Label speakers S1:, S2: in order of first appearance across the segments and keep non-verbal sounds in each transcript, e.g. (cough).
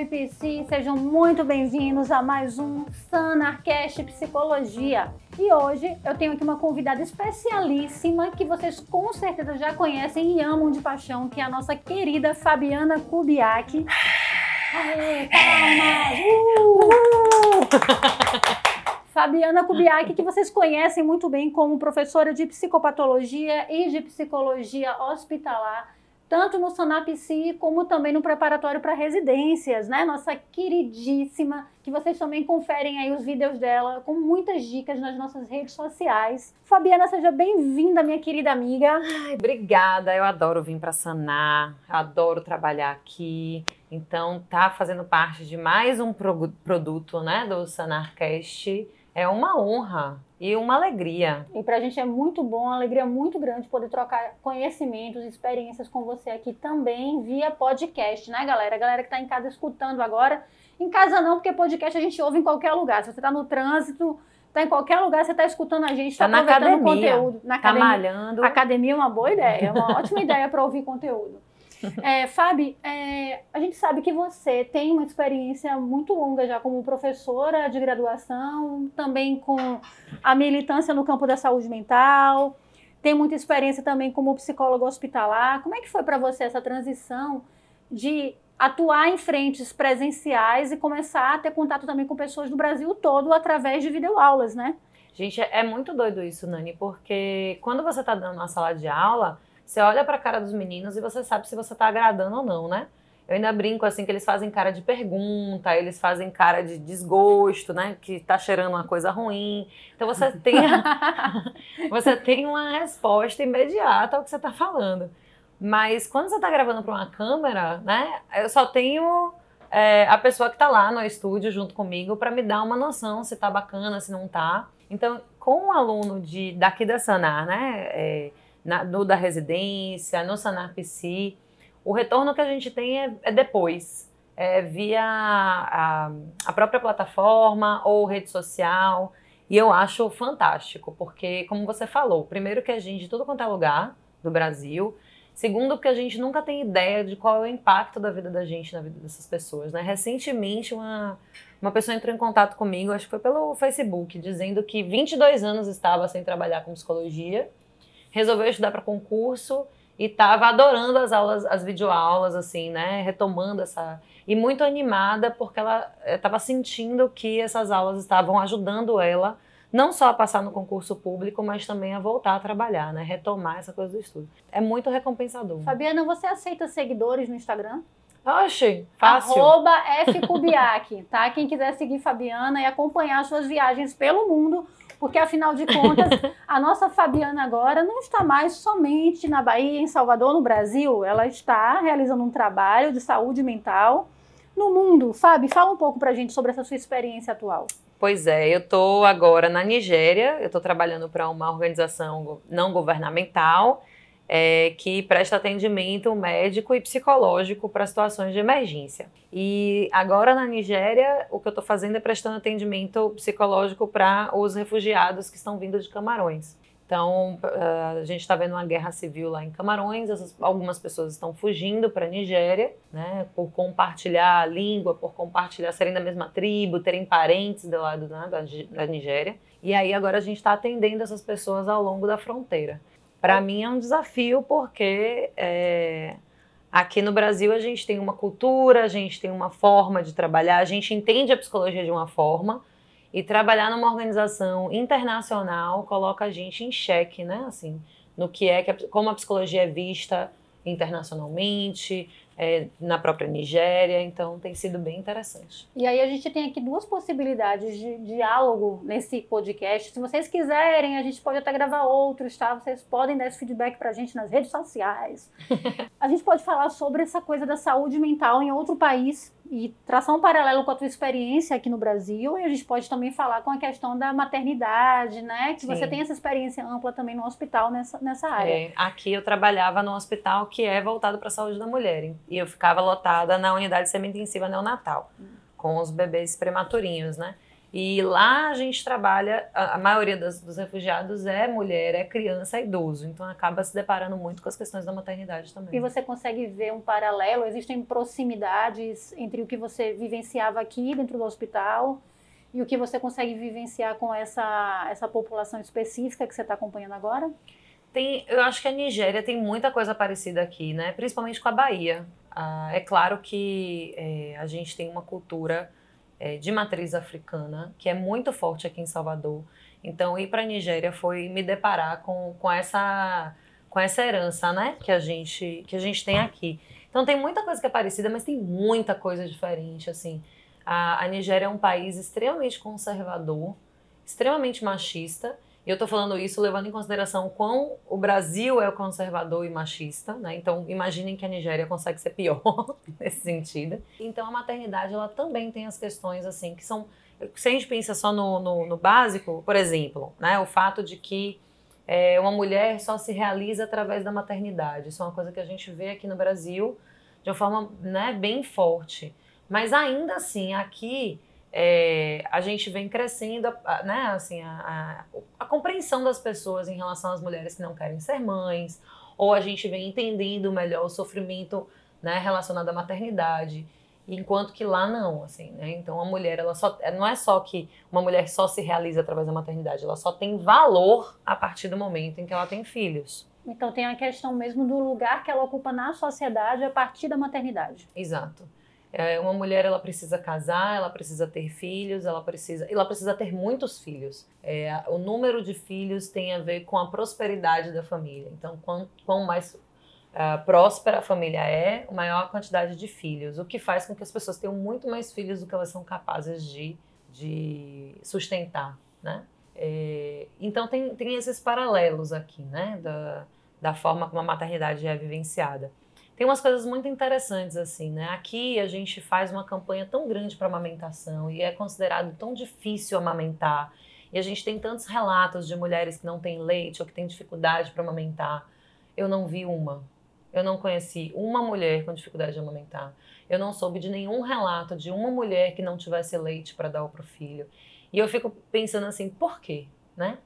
S1: salve PC! Sejam muito bem-vindos a mais um Sanarcast Psicologia. E hoje eu tenho aqui uma convidada especialíssima que vocês com certeza já conhecem e amam de paixão, que é a nossa querida Fabiana Kubiak. Aê, palmas! Uh! (laughs) Fabiana Kubiak, que vocês conhecem muito bem como professora de psicopatologia e de psicologia hospitalar tanto no Sonapsi como também no preparatório para residências, né? Nossa queridíssima, que vocês também conferem aí os vídeos dela com muitas dicas nas nossas redes sociais. Fabiana, seja bem-vinda, minha querida amiga.
S2: Ai, obrigada. Eu adoro vir para Sanar, adoro trabalhar aqui. Então, tá fazendo parte de mais um pro produto, né, do Sanarcast. É uma honra e uma alegria.
S1: E para a gente é muito bom, uma alegria muito grande poder trocar conhecimentos, experiências com você aqui também via podcast, né, galera? A galera que está em casa escutando agora. Em casa não, porque podcast a gente ouve em qualquer lugar. Se você está no trânsito, está em qualquer lugar, você está escutando a gente, está
S2: tá
S1: aproveitando
S2: academia,
S1: conteúdo.
S2: Na tá academia.
S1: malhando. Academia é uma boa ideia, é uma ótima (laughs) ideia para ouvir conteúdo. (laughs) É, Fábio, é, a gente sabe que você tem uma experiência muito longa já como professora de graduação, também com a militância no campo da saúde mental, tem muita experiência também como psicólogo hospitalar. Como é que foi para você essa transição de atuar em frentes presenciais e começar a ter contato também com pessoas do Brasil todo através de videoaulas, né?
S2: Gente, é muito doido isso, Nani, porque quando você está dando uma sala de aula, você olha para a cara dos meninos e você sabe se você está agradando ou não, né? Eu ainda brinco assim que eles fazem cara de pergunta, eles fazem cara de desgosto, né? Que tá cheirando uma coisa ruim. Então você (laughs) tem você tem uma resposta imediata ao que você está falando. Mas quando você está gravando para uma câmera, né? Eu só tenho é, a pessoa que está lá no estúdio junto comigo para me dar uma noção se tá bacana, se não tá. Então, com um aluno de daqui da Sanar, né? É, na, no da residência, no Sanar PC, o retorno que a gente tem é, é depois, é via a, a própria plataforma ou rede social. E eu acho fantástico, porque, como você falou, primeiro que a gente, de tudo quanto é lugar do Brasil, Segundo, que a gente nunca tem ideia de qual é o impacto da vida da gente na vida dessas pessoas. Né? Recentemente, uma, uma pessoa entrou em contato comigo, acho que foi pelo Facebook, dizendo que 22 anos estava sem trabalhar com psicologia resolveu estudar para concurso e estava adorando as aulas, as videoaulas, assim, né? Retomando essa. E muito animada porque ela estava eh, sentindo que essas aulas estavam ajudando ela não só a passar no concurso público, mas também a voltar a trabalhar, né? Retomar essa coisa do estudo. É muito recompensador.
S1: Fabiana, você aceita seguidores no Instagram?
S2: Oxe, fácil.
S1: Arroba tá? Quem quiser seguir Fabiana e acompanhar suas viagens pelo mundo, porque afinal de contas, (laughs) a nossa Fabiana agora não está mais somente na Bahia, em Salvador, no Brasil, ela está realizando um trabalho de saúde mental no mundo. Fábio, fala um pouco pra gente sobre essa sua experiência atual.
S2: Pois é, eu estou agora na Nigéria, eu estou trabalhando para uma organização não governamental é, que presta atendimento médico e psicológico para situações de emergência. E agora na Nigéria, o que eu estou fazendo é prestando atendimento psicológico para os refugiados que estão vindo de Camarões. Então, a gente está vendo uma guerra civil lá em Camarões, essas, algumas pessoas estão fugindo para a Nigéria, né, por compartilhar a língua, por compartilhar, serem da mesma tribo, terem parentes do lado né, da, da Nigéria. E aí agora a gente está atendendo essas pessoas ao longo da fronteira. Para mim é um desafio porque é, aqui no Brasil a gente tem uma cultura, a gente tem uma forma de trabalhar, a gente entende a psicologia de uma forma e trabalhar numa organização internacional coloca a gente em xeque, né? Assim, no que é que a, como a psicologia é vista internacionalmente, é, na própria Nigéria, então tem sido bem interessante.
S1: E aí a gente tem aqui duas possibilidades de diálogo nesse podcast. Se vocês quiserem, a gente pode até gravar outros, tá? Vocês podem dar esse feedback pra gente nas redes sociais. (laughs) a gente pode falar sobre essa coisa da saúde mental em outro país e traçar um paralelo com a tua experiência aqui no Brasil e a gente pode também falar com a questão da maternidade, né? Que Sim. você tem essa experiência ampla também no hospital nessa, nessa área.
S2: É, aqui eu trabalhava no hospital que é voltado para a saúde da mulher e eu ficava lotada na unidade semi-intensiva neonatal hum. com os bebês prematurinhos, né? E lá a gente trabalha, a, a maioria das, dos refugiados é mulher, é criança, é idoso. Então acaba se deparando muito com as questões da maternidade também.
S1: E você consegue ver um paralelo? Existem proximidades entre o que você vivenciava aqui dentro do hospital e o que você consegue vivenciar com essa, essa população específica que você está acompanhando agora?
S2: Tem, eu acho que a Nigéria tem muita coisa parecida aqui, né? Principalmente com a Bahia. Ah, é claro que é, a gente tem uma cultura é, de matriz africana que é muito forte aqui em Salvador. Então, ir para a Nigéria foi me deparar com, com essa com essa herança, né? Que a gente que a gente tem aqui. Então, tem muita coisa que é parecida, mas tem muita coisa diferente, assim. A, a Nigéria é um país extremamente conservador, extremamente machista e eu estou falando isso levando em consideração o quão o Brasil é conservador e machista, né? Então, imaginem que a Nigéria consegue ser pior (laughs) nesse sentido. Então, a maternidade, ela também tem as questões, assim, que são... Se a gente pensa só no, no, no básico, por exemplo, né? O fato de que é, uma mulher só se realiza através da maternidade. Isso é uma coisa que a gente vê aqui no Brasil de uma forma né, bem forte. Mas ainda assim, aqui é, a gente vem crescendo, né, assim, a, a, a, compreensão das pessoas em relação às mulheres que não querem ser mães, ou a gente vem entendendo melhor o sofrimento né, relacionado à maternidade, enquanto que lá não, assim, né? Então a mulher, ela só, não é só que uma mulher só se realiza através da maternidade, ela só tem valor a partir do momento em que ela tem filhos.
S1: Então tem a questão mesmo do lugar que ela ocupa na sociedade a partir da maternidade.
S2: Exato. É, uma mulher ela precisa casar, ela precisa ter filhos, ela precisa, ela precisa ter muitos filhos. É, o número de filhos tem a ver com a prosperidade da família. Então, quanto, mais uh, próspera a família é, maior a quantidade de filhos, o que faz com que as pessoas tenham muito mais filhos do que elas são capazes de, de sustentar, né? É, então tem, tem esses paralelos aqui, né, da, da forma como a maternidade é vivenciada tem umas coisas muito interessantes assim, né? Aqui a gente faz uma campanha tão grande para amamentação e é considerado tão difícil amamentar. E a gente tem tantos relatos de mulheres que não têm leite ou que têm dificuldade para amamentar. Eu não vi uma. Eu não conheci uma mulher com dificuldade de amamentar. Eu não soube de nenhum relato de uma mulher que não tivesse leite para dar para o filho. E eu fico pensando assim, por quê, né?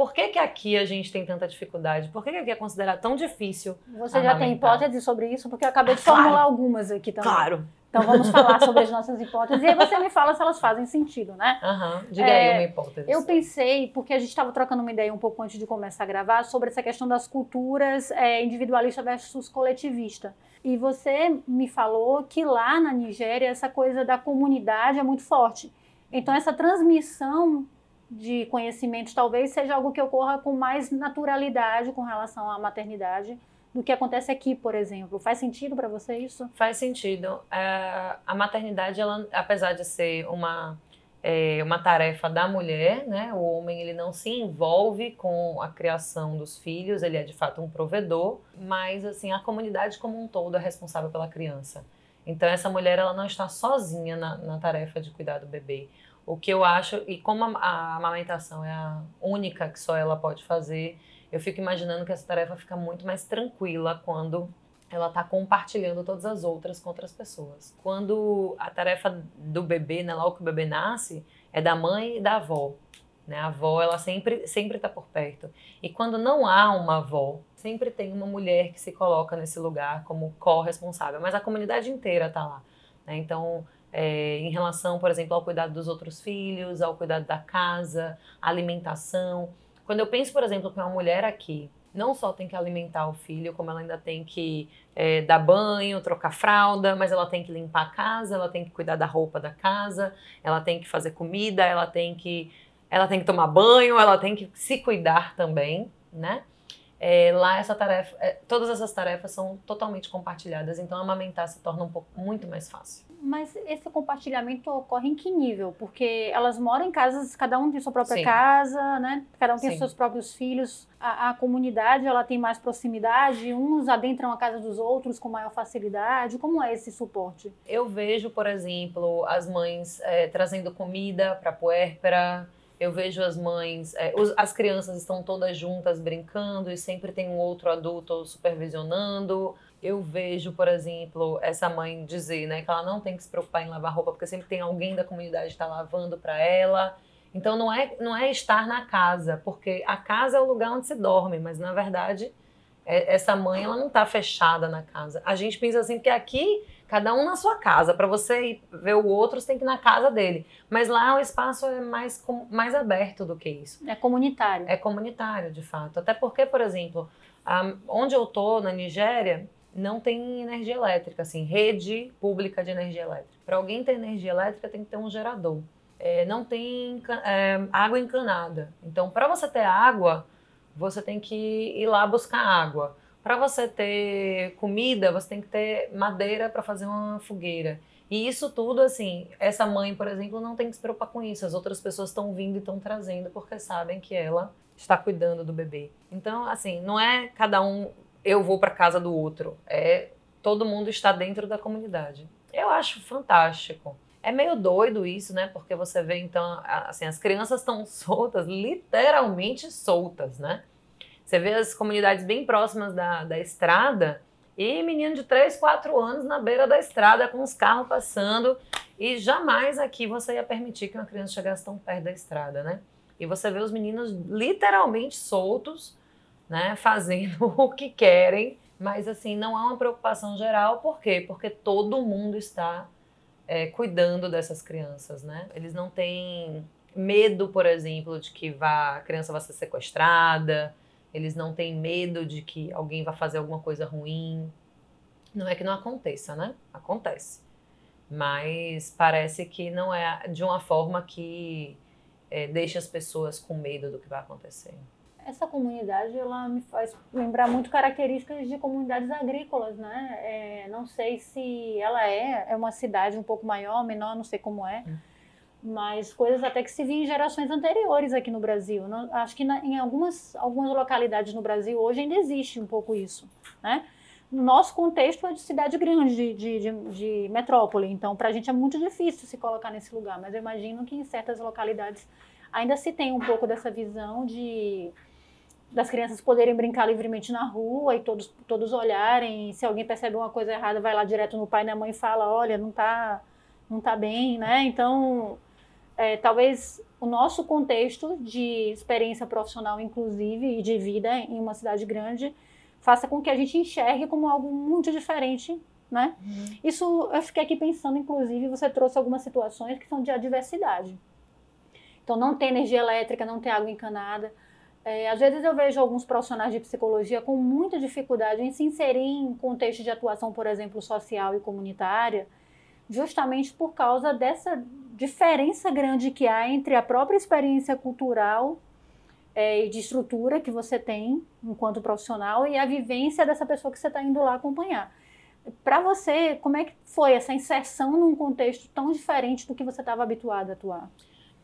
S2: Por que, que aqui a gente tem tanta dificuldade? Por que, que aqui é considerado tão difícil?
S1: Você já tem hipótese sobre isso? Porque eu acabei de formular claro. algumas aqui também.
S2: Claro.
S1: Então vamos falar sobre as nossas hipóteses e aí você me fala se elas fazem sentido, né?
S2: Uhum. Diga é, aí uma hipótese.
S1: Eu pensei, porque a gente estava trocando uma ideia um pouco antes de começar a gravar, sobre essa questão das culturas é, individualista versus coletivista. E você me falou que lá na Nigéria essa coisa da comunidade é muito forte. Então essa transmissão de conhecimentos talvez seja algo que ocorra com mais naturalidade com relação à maternidade do que acontece aqui, por exemplo. Faz sentido para você isso?
S2: Faz sentido. É, a maternidade, ela, apesar de ser uma é, uma tarefa da mulher, né? O homem ele não se envolve com a criação dos filhos, ele é de fato um provedor, mas assim a comunidade como um todo é responsável pela criança. Então essa mulher ela não está sozinha na, na tarefa de cuidar do bebê. O que eu acho, e como a, a amamentação é a única que só ela pode fazer, eu fico imaginando que essa tarefa fica muito mais tranquila quando ela está compartilhando todas as outras com outras pessoas. Quando a tarefa do bebê, né, logo que o bebê nasce, é da mãe e da avó. Né? A avó, ela sempre sempre está por perto. E quando não há uma avó, sempre tem uma mulher que se coloca nesse lugar como corresponsável. Mas a comunidade inteira está lá. Né? Então, é, em relação, por exemplo, ao cuidado dos outros filhos, ao cuidado da casa, alimentação. Quando eu penso, por exemplo, que uma mulher aqui não só tem que alimentar o filho, como ela ainda tem que é, dar banho, trocar fralda, mas ela tem que limpar a casa, ela tem que cuidar da roupa da casa, ela tem que fazer comida, ela tem que, ela tem que tomar banho, ela tem que se cuidar também, né? É, lá essa tarefa, é, todas essas tarefas são totalmente compartilhadas, então amamentar se torna um pouco muito mais fácil.
S1: Mas esse compartilhamento ocorre em que nível? Porque elas moram em casas, cada um tem sua própria Sim. casa, né? Cada um tem Sim. seus próprios filhos. A, a, comunidade ela tem mais proximidade, uns adentram a casa dos outros com maior facilidade. Como é esse suporte?
S2: Eu vejo, por exemplo, as mães é, trazendo comida para a puérpera eu vejo as mães, é, os, as crianças estão todas juntas brincando e sempre tem um outro adulto supervisionando. Eu vejo, por exemplo, essa mãe dizer, né, que ela não tem que se preocupar em lavar roupa porque sempre tem alguém da comunidade que está lavando para ela. Então não é não é estar na casa, porque a casa é o lugar onde se dorme, mas na verdade é, essa mãe ela não está fechada na casa. A gente pensa assim que aqui cada um na sua casa. Para você ir ver o outro, você tem que ir na casa dele. Mas lá o espaço é mais, mais aberto do que isso.
S1: É comunitário.
S2: É comunitário, de fato. Até porque, por exemplo, onde eu tô na Nigéria, não tem energia elétrica, assim, rede pública de energia elétrica. Para alguém ter energia elétrica, tem que ter um gerador. É, não tem é, água encanada. Então, para você ter água, você tem que ir lá buscar água. Para você ter comida, você tem que ter madeira para fazer uma fogueira. E isso tudo, assim, essa mãe, por exemplo, não tem que se preocupar com isso. As outras pessoas estão vindo e estão trazendo porque sabem que ela está cuidando do bebê. Então, assim, não é cada um eu vou para casa do outro. É todo mundo está dentro da comunidade. Eu acho fantástico. É meio doido isso, né? Porque você vê então, assim, as crianças estão (laughs) soltas, literalmente soltas, né? Você vê as comunidades bem próximas da, da estrada e menino de 3, 4 anos na beira da estrada com os carros passando. E jamais aqui você ia permitir que uma criança chegasse tão perto da estrada, né? E você vê os meninos literalmente soltos, né? Fazendo (laughs) o que querem. Mas assim, não há uma preocupação geral. Por quê? Porque todo mundo está é, cuidando dessas crianças, né? Eles não têm medo, por exemplo, de que vá, a criança vai ser sequestrada eles não têm medo de que alguém vá fazer alguma coisa ruim. Não é que não aconteça, né? Acontece. Mas parece que não é de uma forma que é, deixa as pessoas com medo do que vai acontecer.
S1: Essa comunidade ela me faz lembrar muito características de comunidades agrícolas, né? É, não sei se ela é, é uma cidade um pouco maior, menor, não sei como é. Hum mas coisas até que se viam em gerações anteriores aqui no Brasil. Não, acho que na, em algumas, algumas localidades no Brasil hoje ainda existe um pouco isso, né? Nosso contexto é de cidade grande, de, de, de, de metrópole, então para a gente é muito difícil se colocar nesse lugar, mas eu imagino que em certas localidades ainda se tem um pouco dessa visão de das crianças poderem brincar livremente na rua e todos, todos olharem, se alguém percebe uma coisa errada, vai lá direto no pai e na mãe e fala, olha, não tá, não tá bem, né? Então, é, talvez o nosso contexto de experiência profissional, inclusive, e de vida em uma cidade grande, faça com que a gente enxergue como algo muito diferente, né? Uhum. Isso, eu fiquei aqui pensando, inclusive, você trouxe algumas situações que são de adversidade. Então, não tem energia elétrica, não tem água encanada. É, às vezes eu vejo alguns profissionais de psicologia com muita dificuldade em se inserir em contexto de atuação, por exemplo, social e comunitária, justamente por causa dessa diferença grande que há entre a própria experiência cultural é, e de estrutura que você tem enquanto profissional e a vivência dessa pessoa que você está indo lá acompanhar. Para você, como é que foi essa inserção num contexto tão diferente do que você estava habituado a atuar?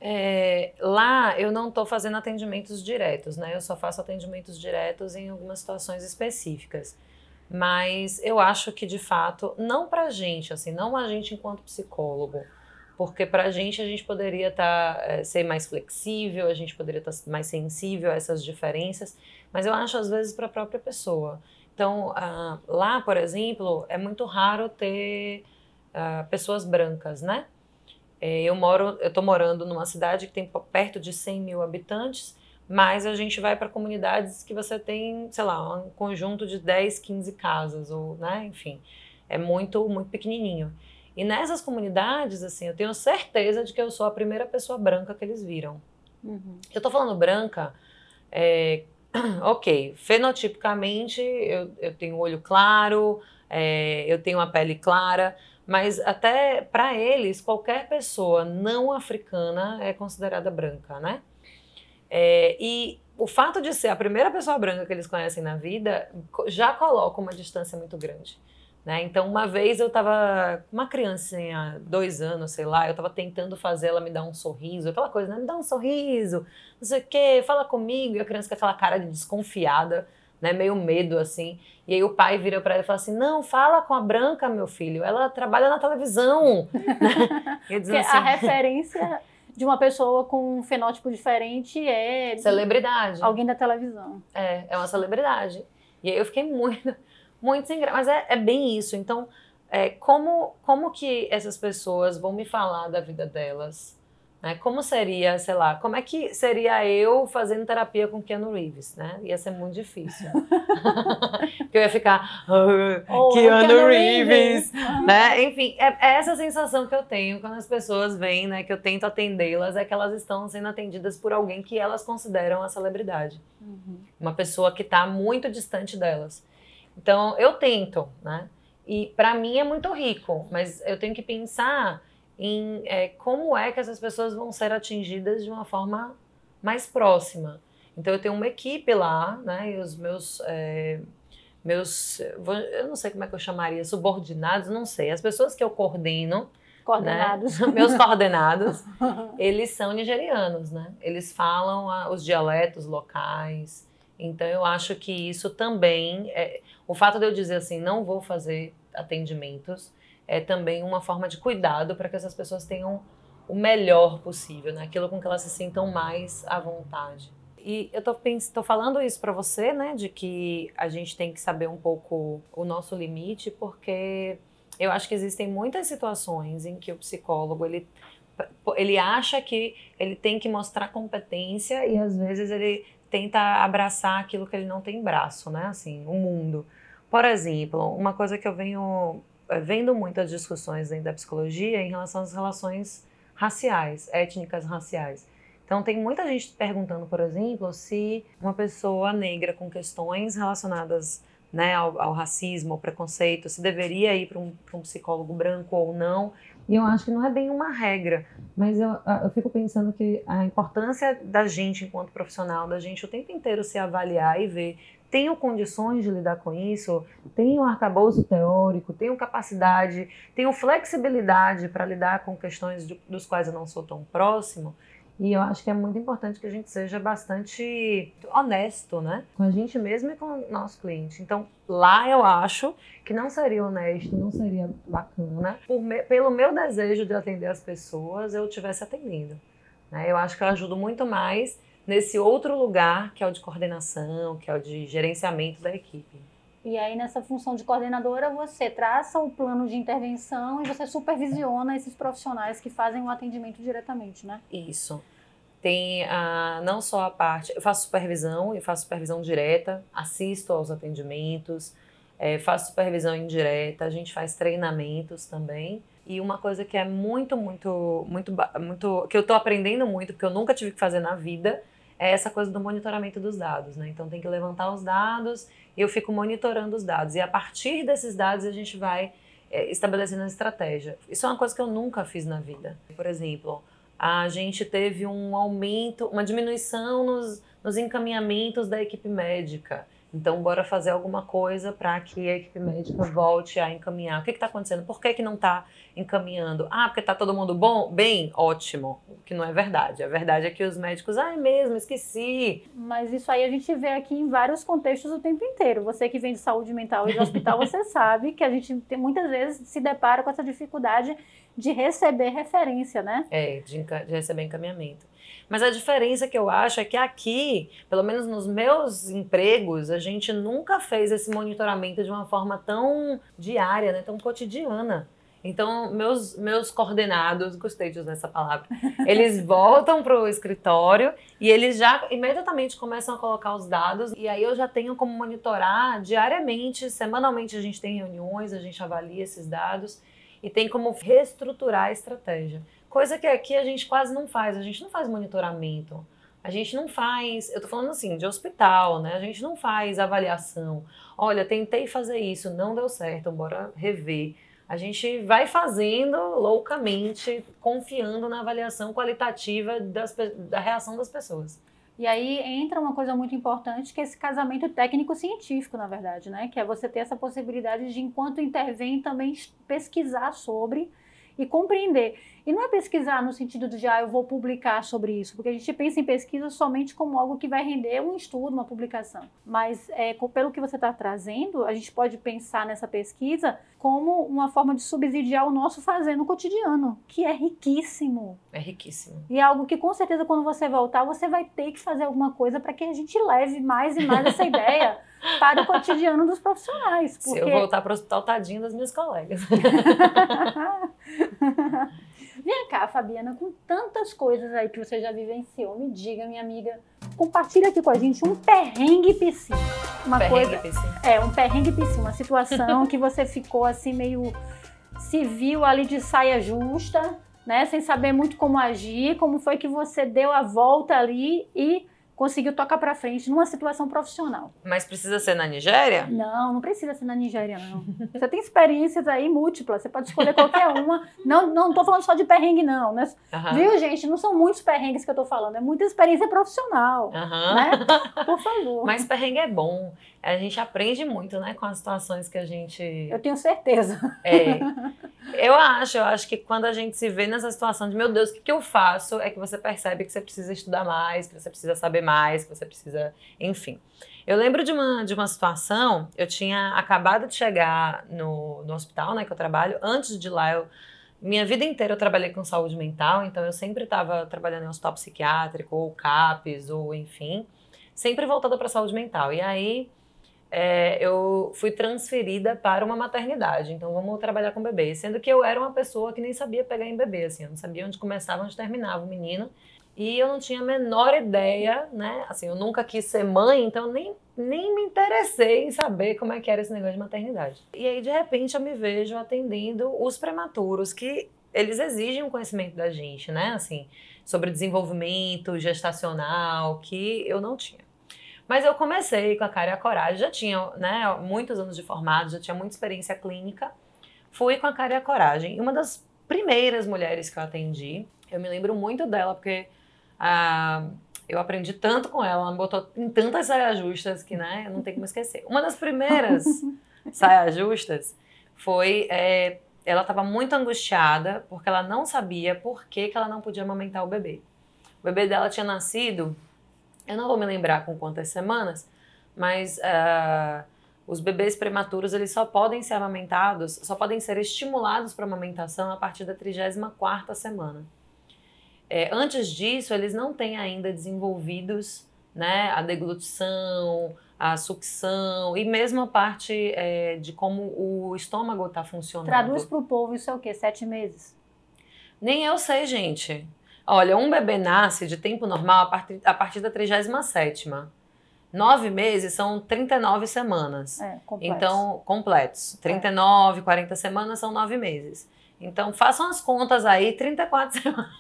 S2: É, lá eu não estou fazendo atendimentos diretos, né? Eu só faço atendimentos diretos em algumas situações específicas. Mas eu acho que de fato, não para a gente, assim, não a gente enquanto psicólogo, porque para a gente a gente poderia tá, é, ser mais flexível, a gente poderia estar tá mais sensível a essas diferenças, mas eu acho às vezes para a própria pessoa. Então, uh, lá, por exemplo, é muito raro ter uh, pessoas brancas, né? É, eu moro, eu estou morando numa cidade que tem perto de 100 mil habitantes, mas a gente vai para comunidades que você tem, sei lá, um conjunto de 10, 15 casas, ou, né, enfim, é muito, muito pequenininho. E nessas comunidades, assim, eu tenho certeza de que eu sou a primeira pessoa branca que eles viram. Uhum. Eu tô falando branca, é, (clears throat) ok, fenotipicamente eu, eu tenho olho claro, é, eu tenho a pele clara, mas até para eles, qualquer pessoa não africana é considerada branca, né? É, e o fato de ser a primeira pessoa branca que eles conhecem na vida já coloca uma distância muito grande. Né? Então, uma vez eu estava uma criancinha, dois anos, sei lá, eu estava tentando fazer ela me dar um sorriso, aquela coisa, né? Me dá um sorriso, não sei o quê, fala comigo. E a criança com aquela cara de desconfiada, né? Meio medo, assim. E aí o pai vira para ela e fala assim, não, fala com a Branca, meu filho, ela trabalha na televisão. (laughs)
S1: assim, a referência de uma pessoa com um fenótipo diferente é...
S2: Celebridade.
S1: Alguém da televisão.
S2: É, é uma celebridade. E aí eu fiquei muito muito sem graça. Mas é, é bem isso. Então, é, como, como que essas pessoas vão me falar da vida delas? Né? Como seria, sei lá, como é que seria eu fazendo terapia com Keanu Reeves, né? Ia ser muito difícil. (laughs) (laughs) Porque eu ia ficar, oh, Keanu, Keanu, Reeves, Reeves. né? Enfim, é, é, essa sensação que eu tenho quando as pessoas vêm, né? Que eu tento atendê-las, é que elas estão sendo atendidas por alguém que elas consideram a celebridade. Uhum. Uma pessoa que está muito distante delas. Então, eu tento, né? E para mim é muito rico, mas eu tenho que pensar em é, como é que essas pessoas vão ser atingidas de uma forma mais próxima. Então eu tenho uma equipe lá, né? E os meus é, meus eu não sei como é que eu chamaria subordinados, não sei. As pessoas que eu coordeno,
S1: coordenados,
S2: né? meus (laughs) coordenados, (laughs) eles são nigerianos, né? Eles falam a, os dialetos locais. Então eu acho que isso também é, o fato de eu dizer assim, não vou fazer atendimentos é também uma forma de cuidado para que essas pessoas tenham o melhor possível, né? aquilo com que elas se sintam mais à vontade. E eu tô, falando isso para você, né, de que a gente tem que saber um pouco o nosso limite, porque eu acho que existem muitas situações em que o psicólogo ele ele acha que ele tem que mostrar competência e às vezes ele tenta abraçar aquilo que ele não tem braço, né? Assim, o mundo. Por exemplo, uma coisa que eu venho vendo muitas discussões dentro da psicologia em relação às relações raciais, étnicas raciais. Então, tem muita gente perguntando, por exemplo, se uma pessoa negra com questões relacionadas né, ao, ao racismo, ao preconceito, se deveria ir para um, um, psicólogo branco ou não. E eu acho que não é bem uma regra, mas eu, eu fico pensando que a importância da gente, enquanto profissional, da gente o tempo inteiro se avaliar e ver tenho condições de lidar com isso, tenho arcabouço teórico, tenho capacidade, tenho flexibilidade para lidar com questões de, dos quais eu não sou tão próximo. E eu acho que é muito importante que a gente seja bastante honesto, né? Com a gente mesmo e com o nosso cliente. Então, lá eu acho que não seria honesto, não seria bacana, me, pelo meu desejo de atender as pessoas, eu estivesse atendendo. Né? Eu acho que eu ajudo muito mais nesse outro lugar que é o de coordenação, que é o de gerenciamento da equipe.
S1: E aí, nessa função de coordenadora, você traça o plano de intervenção e você supervisiona esses profissionais que fazem o atendimento diretamente, né?
S2: Isso. Tem a, não só a parte. Eu faço supervisão, eu faço supervisão direta, assisto aos atendimentos, é, faço supervisão indireta, a gente faz treinamentos também. E uma coisa que é muito, muito, muito, muito. que eu estou aprendendo muito, porque eu nunca tive que fazer na vida, é essa coisa do monitoramento dos dados, né? Então tem que levantar os dados e eu fico monitorando os dados. E a partir desses dados a gente vai é, estabelecendo a estratégia. Isso é uma coisa que eu nunca fiz na vida. Por exemplo, a gente teve um aumento, uma diminuição nos, nos encaminhamentos da equipe médica. Então, bora fazer alguma coisa para que a equipe médica volte a encaminhar. O que está acontecendo? Por que, que não está encaminhando? Ah, porque está todo mundo bom? Bem, ótimo. O que não é verdade. A verdade é que os médicos, ah, é mesmo, esqueci.
S1: Mas isso aí a gente vê aqui em vários contextos o tempo inteiro. Você que vem de saúde mental e de hospital, (laughs) você sabe que a gente tem, muitas vezes se depara com essa dificuldade de receber referência, né?
S2: É, de, de receber encaminhamento. Mas a diferença que eu acho é que aqui, pelo menos nos meus empregos, a gente nunca fez esse monitoramento de uma forma tão diária, né, tão cotidiana. Então, meus, meus coordenados, gostei de usar essa palavra, (laughs) eles voltam para o escritório e eles já imediatamente começam a colocar os dados. E aí eu já tenho como monitorar diariamente, semanalmente a gente tem reuniões, a gente avalia esses dados e tem como reestruturar a estratégia. Coisa que aqui a gente quase não faz, a gente não faz monitoramento. A gente não faz, eu tô falando assim, de hospital, né? A gente não faz avaliação. Olha, tentei fazer isso, não deu certo, bora rever. A gente vai fazendo loucamente, confiando na avaliação qualitativa das, da reação das pessoas.
S1: E aí entra uma coisa muito importante, que é esse casamento técnico-científico, na verdade, né? Que é você ter essa possibilidade de, enquanto intervém, também pesquisar sobre e compreender. E não é pesquisar no sentido de, ah, eu vou publicar sobre isso, porque a gente pensa em pesquisa somente como algo que vai render um estudo, uma publicação. Mas, é, pelo que você está trazendo, a gente pode pensar nessa pesquisa como uma forma de subsidiar o nosso fazer no cotidiano, que é riquíssimo.
S2: É riquíssimo.
S1: E é algo que, com certeza, quando você voltar, você vai ter que fazer alguma coisa para que a gente leve mais e mais essa (laughs) ideia para o cotidiano dos profissionais.
S2: Porque... Se eu voltar para o hospital, tadinho das minhas colegas. (laughs)
S1: Vem cá, Fabiana, com tantas coisas aí que você já vivenciou, me diga, minha amiga, compartilha aqui com a gente um perrengue piscina. Uma
S2: perrengue
S1: coisa,
S2: piscina.
S1: É, um perrengue piscina, uma situação que você ficou assim meio se viu ali de saia justa, né, sem saber muito como agir, como foi que você deu a volta ali e conseguiu tocar para frente numa situação profissional.
S2: Mas precisa ser na Nigéria?
S1: Não, não precisa ser na Nigéria, não. Você tem experiências aí múltiplas, você pode escolher qualquer uma. Não, não tô falando só de perrengue, não. Né? Uhum. Viu, gente? Não são muitos perrengues que eu tô falando, é muita experiência profissional. Uhum. Né? Por favor.
S2: Mas perrengue é bom. A gente aprende muito, né, com as situações que a gente.
S1: Eu tenho certeza.
S2: É. Eu acho, eu acho que quando a gente se vê nessa situação de, meu Deus, o que, que eu faço? É que você percebe que você precisa estudar mais, que você precisa saber mais, que você precisa. Enfim. Eu lembro de uma, de uma situação, eu tinha acabado de chegar no, no hospital, né, que eu trabalho. Antes de lá, eu. Minha vida inteira eu trabalhei com saúde mental, então eu sempre estava trabalhando em hospital psiquiátrico, ou CAPS, ou enfim, sempre voltada para saúde mental. E aí é, eu fui transferida para uma maternidade. Então, vamos trabalhar com bebê. Sendo que eu era uma pessoa que nem sabia pegar em bebê, assim. Eu não sabia onde começava, onde terminava o menino. E eu não tinha a menor ideia, né? Assim, eu nunca quis ser mãe, então nem, nem me interessei em saber como é que era esse negócio de maternidade. E aí, de repente, eu me vejo atendendo os prematuros, que eles exigem um conhecimento da gente, né? Assim, sobre desenvolvimento gestacional, que eu não tinha. Mas eu comecei com a cara e a coragem, já tinha né, muitos anos de formado, já tinha muita experiência clínica. Fui com a cara e a coragem. E uma das primeiras mulheres que eu atendi, eu me lembro muito dela, porque ah, eu aprendi tanto com ela, ela me botou em tantas saias justas que né, eu não tenho como esquecer. Uma das primeiras (laughs) saias justas foi. É, ela estava muito angustiada porque ela não sabia por que, que ela não podia amamentar o bebê. O bebê dela tinha nascido eu não vou me lembrar com quantas semanas, mas uh, os bebês prematuros eles só podem ser amamentados, só podem ser estimulados para amamentação a partir da 34ª semana. É, antes disso, eles não têm ainda desenvolvidos né, a deglutição, a sucção e mesmo a parte é, de como o estômago está funcionando.
S1: Traduz para o povo isso é o quê? Sete meses?
S2: Nem eu sei, gente. Olha, um bebê nasce de tempo normal a partir, a partir da 37 Nove meses são 39 semanas.
S1: É, completos.
S2: Então, completos. 39, é. 40 semanas são nove meses. Então, façam as contas aí, 34 (laughs) semanas.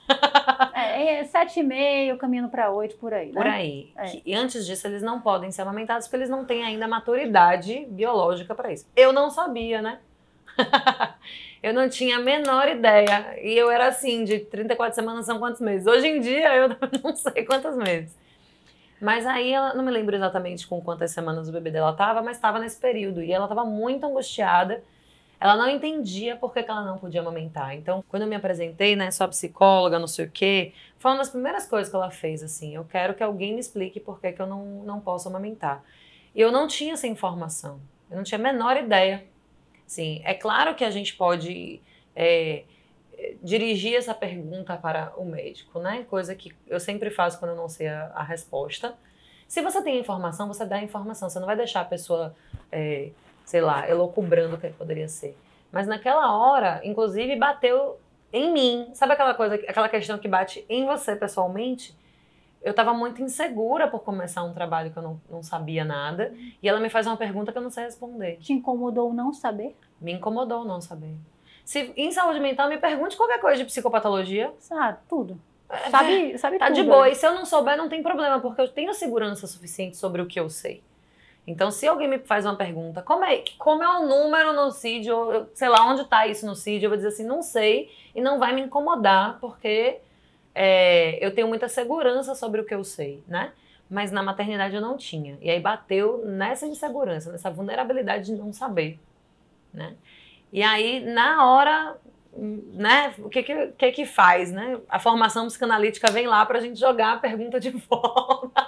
S1: É, é 7,5, caminhando para 8 por aí, né?
S2: Por aí. É. E antes disso, eles não podem ser amamentados porque eles não têm ainda maturidade biológica para isso. Eu não sabia, né? (laughs) Eu não tinha a menor ideia. E eu era assim, de 34 semanas são quantos meses? Hoje em dia eu (laughs) não sei quantos meses. Mas aí ela, não me lembro exatamente com quantas semanas o bebê dela estava, mas estava nesse período. E ela estava muito angustiada. Ela não entendia por que, que, ela não podia amamentar. Então, quando eu me apresentei, né, sou psicóloga, não sei o quê, foi uma das primeiras coisas que ela fez, assim. Eu quero que alguém me explique por que, que eu não, não posso amamentar. E eu não tinha essa informação. Eu não tinha a menor ideia Sim, é claro que a gente pode é, dirigir essa pergunta para o médico, né? Coisa que eu sempre faço quando eu não sei a, a resposta. Se você tem informação, você dá a informação. Você não vai deixar a pessoa, é, sei lá, elocubrando o que poderia ser. Mas naquela hora, inclusive, bateu em mim. Sabe aquela coisa, aquela questão que bate em você pessoalmente? eu estava muito insegura por começar um trabalho que eu não, não sabia nada. E ela me faz uma pergunta que eu não sei responder.
S1: Te incomodou não saber?
S2: Me incomodou não saber. Se em saúde mental me pergunte qualquer coisa de psicopatologia.
S1: Sabe, tudo. É, sabe, sabe
S2: tá
S1: tudo.
S2: de boa. E se eu não souber, não tem problema, porque eu tenho segurança suficiente sobre o que eu sei. Então, se alguém me faz uma pergunta, como é, como é o número no CID, ou sei lá onde está isso no CID, eu vou dizer assim, não sei, e não vai me incomodar, porque é, eu tenho muita segurança sobre o que eu sei, né? Mas na maternidade eu não tinha. E aí bateu nessa insegurança, nessa vulnerabilidade de não saber, né? E aí, na hora, né, o que que, que que faz, né? A formação psicanalítica vem lá pra gente jogar a pergunta de (laughs) volta.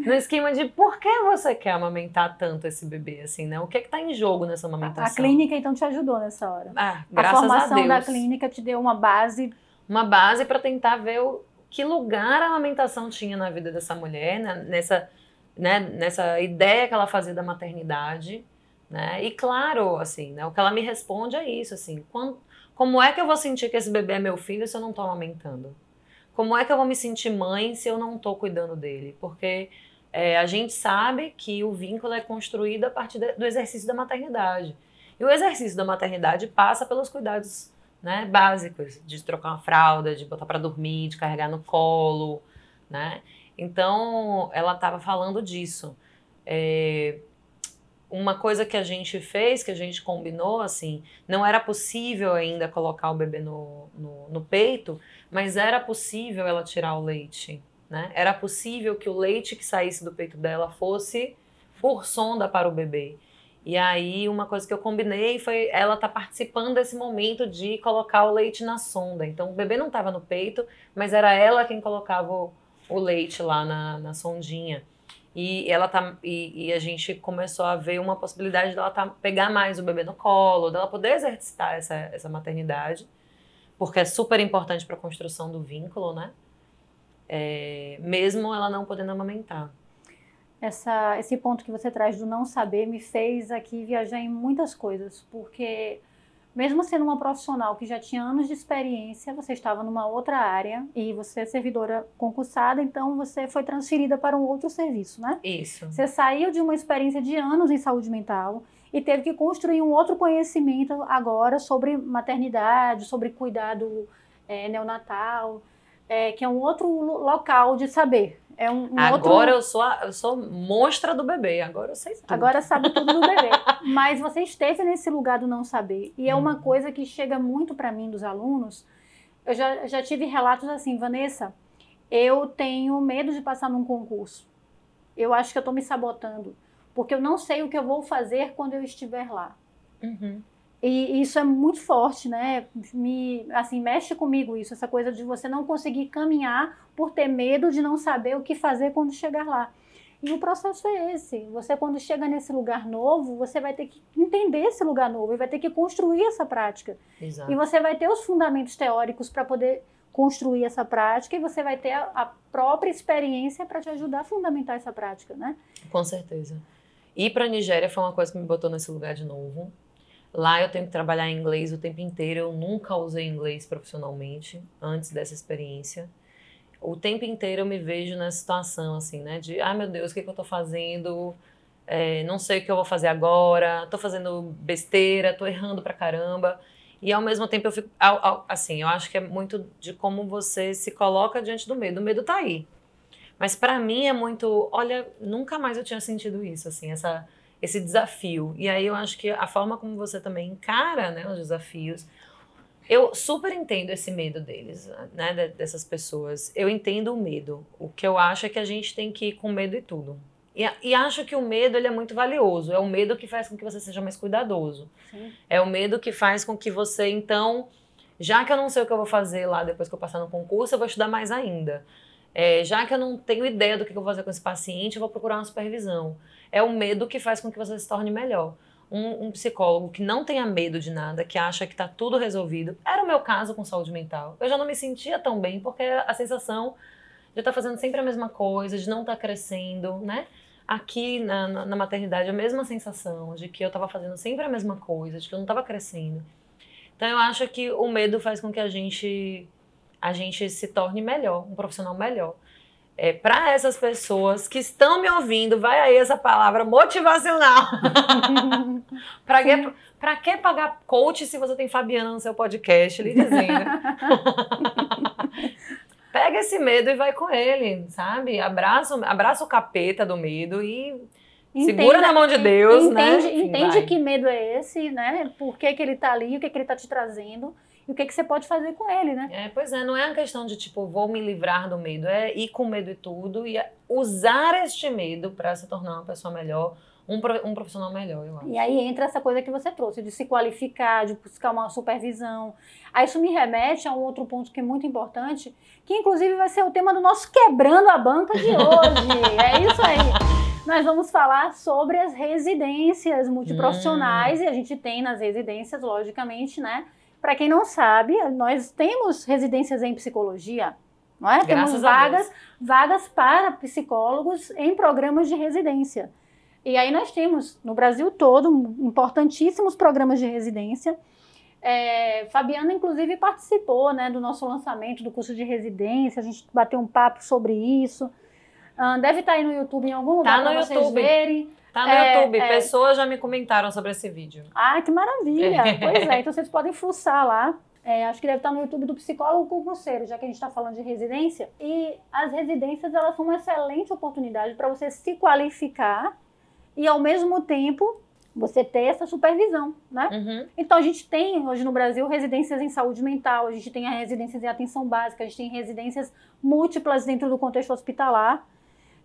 S2: no esquema de por que você quer amamentar tanto esse bebê, assim, né? O que que tá em jogo nessa amamentação?
S1: A clínica, então, te ajudou nessa hora.
S2: Ah, graças
S1: a formação
S2: a Deus.
S1: da clínica te deu uma base
S2: uma base para tentar ver o, que lugar a amamentação tinha na vida dessa mulher, né? nessa né, nessa ideia que ela fazia da maternidade, né? E claro, assim, né, o que ela me responde é isso, assim, quando, como é que eu vou sentir que esse bebê é meu filho se eu não estou amamentando? Como é que eu vou me sentir mãe se eu não estou cuidando dele? Porque é, a gente sabe que o vínculo é construído a partir de, do exercício da maternidade. E o exercício da maternidade passa pelos cuidados né, básicos, de trocar uma fralda, de botar para dormir, de carregar no colo, né? Então, ela estava falando disso. É, uma coisa que a gente fez, que a gente combinou, assim, não era possível ainda colocar o bebê no, no, no peito, mas era possível ela tirar o leite, né? Era possível que o leite que saísse do peito dela fosse por sonda para o bebê. E aí, uma coisa que eu combinei foi ela tá participando desse momento de colocar o leite na sonda. Então, o bebê não estava no peito, mas era ela quem colocava o, o leite lá na, na sondinha. E ela tá e, e, a gente começou a ver uma possibilidade dela tá, pegar mais o bebê no colo, dela poder exercitar essa, essa maternidade, porque é super importante para a construção do vínculo, né? É, mesmo ela não podendo amamentar.
S1: Essa, esse ponto que você traz do não saber me fez aqui viajar em muitas coisas, porque mesmo sendo uma profissional que já tinha anos de experiência, você estava numa outra área e você é servidora concursada, então você foi transferida para um outro serviço, né?
S2: Isso.
S1: Você saiu de uma experiência de anos em saúde mental e teve que construir um outro conhecimento agora sobre maternidade, sobre cuidado é, neonatal, é, que é um outro local de saber. É um, um
S2: agora
S1: outro...
S2: eu sou a, eu sou monstra do bebê, agora eu sei tudo.
S1: Agora sabe tudo do bebê. (laughs) Mas você esteve nesse lugar do não saber. E é uma uhum. coisa que chega muito para mim dos alunos. Eu já, já tive relatos assim, Vanessa, eu tenho medo de passar num concurso. Eu acho que eu estou me sabotando. Porque eu não sei o que eu vou fazer quando eu estiver lá.
S2: Uhum.
S1: E isso é muito forte, né? Me, assim, mexe comigo isso, essa coisa de você não conseguir caminhar por ter medo de não saber o que fazer quando chegar lá. E o processo é esse. Você, quando chega nesse lugar novo, você vai ter que entender esse lugar novo e vai ter que construir essa prática.
S2: Exato.
S1: E você vai ter os fundamentos teóricos para poder construir essa prática e você vai ter a, a própria experiência para te ajudar a fundamentar essa prática, né?
S2: Com certeza. Ir para a Nigéria foi uma coisa que me botou nesse lugar de novo. Lá eu tenho que trabalhar em inglês o tempo inteiro. Eu nunca usei inglês profissionalmente antes dessa experiência. O tempo inteiro eu me vejo nessa situação, assim, né? De, ai ah, meu Deus, o que, que eu tô fazendo? É, não sei o que eu vou fazer agora. Tô fazendo besteira, tô errando pra caramba. E ao mesmo tempo eu fico, assim, eu acho que é muito de como você se coloca diante do medo. O medo tá aí. Mas para mim é muito, olha, nunca mais eu tinha sentido isso, assim, essa esse desafio. E aí eu acho que a forma como você também encara né, os desafios. Eu super entendo esse medo deles, né, dessas pessoas. Eu entendo o medo. O que eu acho é que a gente tem que ir com medo e tudo. E, e acho que o medo ele é muito valioso. É o medo que faz com que você seja mais cuidadoso.
S1: Sim.
S2: É o medo que faz com que você, então, já que eu não sei o que eu vou fazer lá depois que eu passar no concurso, eu vou estudar mais ainda. É, já que eu não tenho ideia do que eu vou fazer com esse paciente, eu vou procurar uma supervisão é o medo que faz com que você se torne melhor. Um, um psicólogo que não tenha medo de nada, que acha que está tudo resolvido, era o meu caso com saúde mental. Eu já não me sentia tão bem porque a sensação de estar tá fazendo sempre a mesma coisa, de não estar tá crescendo, né? Aqui na, na, na, maternidade, a mesma sensação de que eu estava fazendo sempre a mesma coisa, de que eu não estava crescendo. Então eu acho que o medo faz com que a gente a gente se torne melhor, um profissional melhor é, para essas pessoas que estão me ouvindo, vai aí essa palavra motivacional. para (laughs) que, pra que pagar coach se você tem Fabiana no seu podcast lhe dizendo? (laughs) Pega esse medo e vai com ele, sabe? Abraça, abraça o capeta do medo e Entenda, segura na mão de Deus,
S1: entende,
S2: né?
S1: Enfim, entende vai. que medo é esse, né? Por que, que ele tá ali, o que, que ele tá te trazendo e o que, que você pode fazer com ele, né?
S2: É, pois é, não é uma questão de tipo, vou me livrar do medo, é ir com medo e tudo e é usar este medo para se tornar uma pessoa melhor, um, um profissional melhor, eu acho.
S1: E aí entra essa coisa que você trouxe, de se qualificar, de buscar uma supervisão. Aí isso me remete a um outro ponto que é muito importante, que inclusive vai ser o tema do nosso Quebrando a Banca de hoje. é isso aí. (laughs) Nós vamos falar sobre as residências multiprofissionais hum. e a gente tem nas residências, logicamente, né? Para quem não sabe, nós temos residências em psicologia, não é?
S2: Graças
S1: Temos vagas, vagas para psicólogos em programas de residência. E aí nós temos no Brasil todo importantíssimos programas de residência. É, Fabiana, inclusive, participou né, do nosso lançamento do curso de residência, a gente bateu um papo sobre isso. Ah, deve estar aí no YouTube em algum lugar
S2: Tá no
S1: para vocês
S2: YouTube.
S1: verem.
S2: Tá no
S1: É,
S2: YouTube.
S1: é.
S2: Pessoas já me comentaram sobre esse vídeo.
S1: Ah, que maravilha! (laughs) pois é, então vocês podem fuçar lá. É, acho que deve estar no YouTube do psicólogo concurseiro, já que a gente está falando de residência. E as residências, elas são uma excelente oportunidade para você se qualificar e, ao mesmo tempo, você ter essa supervisão, né?
S2: Uhum.
S1: Então, a gente tem hoje no Brasil residências em saúde mental, a gente tem as residências em atenção básica, a gente tem residências múltiplas dentro do contexto hospitalar.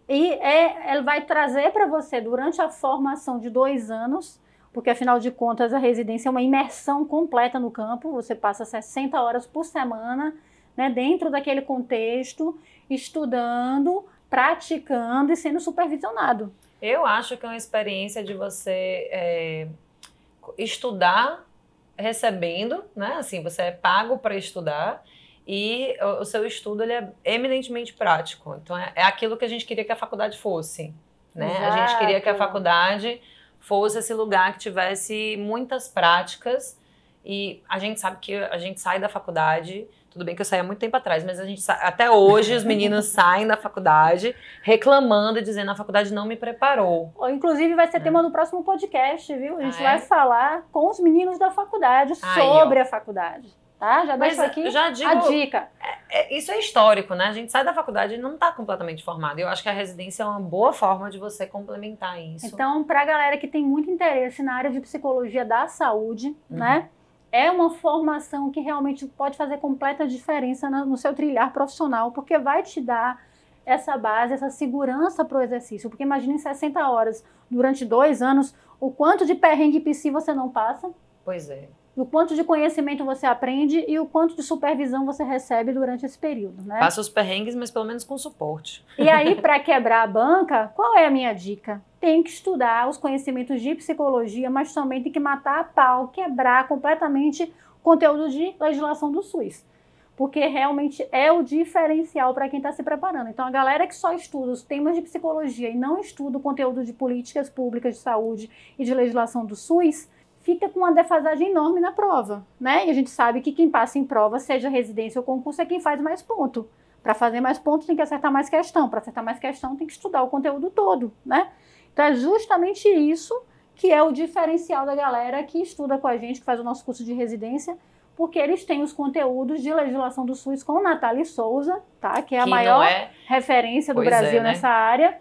S1: E é, ela vai trazer para você, durante a formação de dois anos, porque afinal de contas a residência é uma imersão completa no campo, você passa 60 horas por semana né, dentro daquele contexto, estudando, praticando e sendo supervisionado.
S2: Eu acho que é uma experiência de você é, estudar recebendo, né? Assim, você é pago para estudar e o, o seu estudo ele é eminentemente prático. Então é, é aquilo que a gente queria que a faculdade fosse, né? A gente queria que a
S1: Exato.
S2: faculdade fosse esse lugar que tivesse muitas práticas e a gente sabe que a gente sai da faculdade tudo bem que eu saí há muito tempo atrás, mas a gente sa- até hoje os meninos (laughs) saem da faculdade reclamando e dizendo a faculdade não me preparou.
S1: Ou, Inclusive, vai ser tema do próximo podcast, viu? A gente
S2: É. Ah, é?
S1: vai falar com os meninos da faculdade
S2: Aí,
S1: sobre a faculdade. Tá? Já
S2: Mas
S1: deixo aqui
S2: já digo,
S1: a dica.
S2: é, isso é histórico, né? A gente sai da faculdade e não está completamente formado. Eu acho que a residência é uma boa forma de você complementar isso.
S1: Então, para a galera que tem muito interesse na área de psicologia da saúde,
S2: Uhum.
S1: né? É uma formação que realmente pode fazer completa diferença no seu trilhar profissional, porque vai te dar essa base, essa segurança para o exercício. Porque imagine em 60 horas, durante dois anos, o quanto de perrengue psi você não passa,
S2: Pois é.
S1: O quanto de conhecimento você aprende e o quanto de supervisão você recebe durante esse período, né?
S2: Passa os perrengues, mas pelo menos com suporte.
S1: E aí, para quebrar a banca, qual é a minha dica? Tem que estudar os conhecimentos de psicologia, mas também tem que matar a pau, quebrar completamente o conteúdo de legislação do SUS. Porque realmente é o diferencial para quem está se preparando. Então, a galera que só estuda os temas de psicologia e não estuda o conteúdo de políticas públicas de saúde e de legislação do SUS, fica com uma defasagem enorme na prova, né? E a gente sabe que quem passa em prova, seja residência ou concurso, é quem faz mais ponto. Para fazer mais pontos tem que acertar mais questão. Para acertar mais questão tem que estudar o conteúdo todo, né? Então é justamente isso que é o diferencial da galera que estuda com a gente, que faz o nosso curso de residência, porque eles têm os conteúdos de legislação do SUS com Nathalie Souza, tá? Que é a
S2: que
S1: maior
S2: é.
S1: referência do
S2: Pois é,
S1: Brasil
S2: né?
S1: nessa área.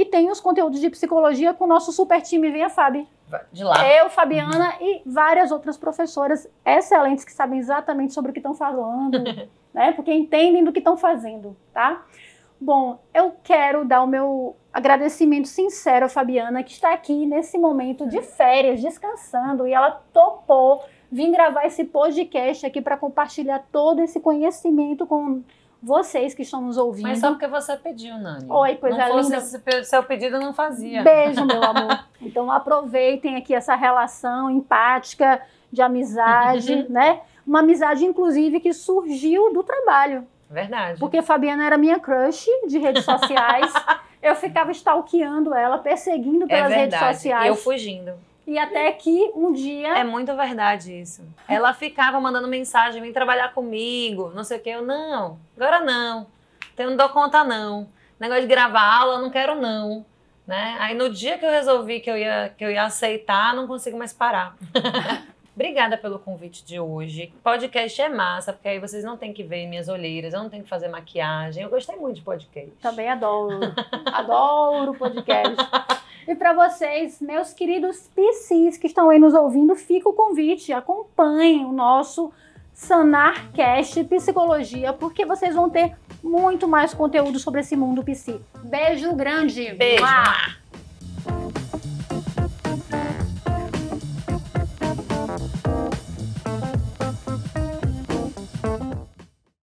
S1: E tem os conteúdos de psicologia com o nosso super time Venha Fábio.
S2: De lá.
S1: Eu, Fabiana e várias outras professoras excelentes que sabem exatamente sobre o que estão falando, (laughs) né? Porque entendem do que estão fazendo, tá? Bom, eu quero dar o meu agradecimento sincero à Fabiana, que está aqui nesse momento de férias, descansando, e ela topou vir gravar esse podcast aqui para compartilhar todo esse conhecimento com vocês que estão nos ouvindo.
S2: Mas só porque você pediu, Nani.
S1: Oi, coisa
S2: não fosse
S1: linda.
S2: seu pedido, eu não fazia.
S1: Beijo, meu (laughs) amor. Então aproveitem aqui essa relação empática de amizade, né? Uma amizade, inclusive, que surgiu do trabalho.
S2: Verdade.
S1: Porque Fabiana era minha crush de redes sociais. (laughs) Eu ficava stalkeando ela, perseguindo
S2: é
S1: pelas redes
S2: verdade.
S1: sociais.
S2: Eu fugindo.
S1: E até que um dia.
S2: É muito verdade isso. Ela ficava mandando mensagem, vem trabalhar comigo, não sei o que. Eu, não, agora não. Eu não dou conta, não. Negócio de gravar aula, eu não quero, não. Né? Aí no dia que eu resolvi que eu ia, que eu ia aceitar, não consigo mais parar. (laughs) Obrigada pelo convite de hoje. Podcast é massa, porque aí vocês não têm que ver minhas olheiras, eu não tenho que fazer maquiagem. Eu gostei muito de podcast.
S1: Também adoro. adoro podcast. (laughs) E para vocês, meus queridos PCs que estão aí nos ouvindo, fica o convite. Acompanhem o nosso Sanarcast Psicologia, porque vocês vão ter muito mais conteúdo sobre esse mundo PC. Beijo grande.
S2: Beijo.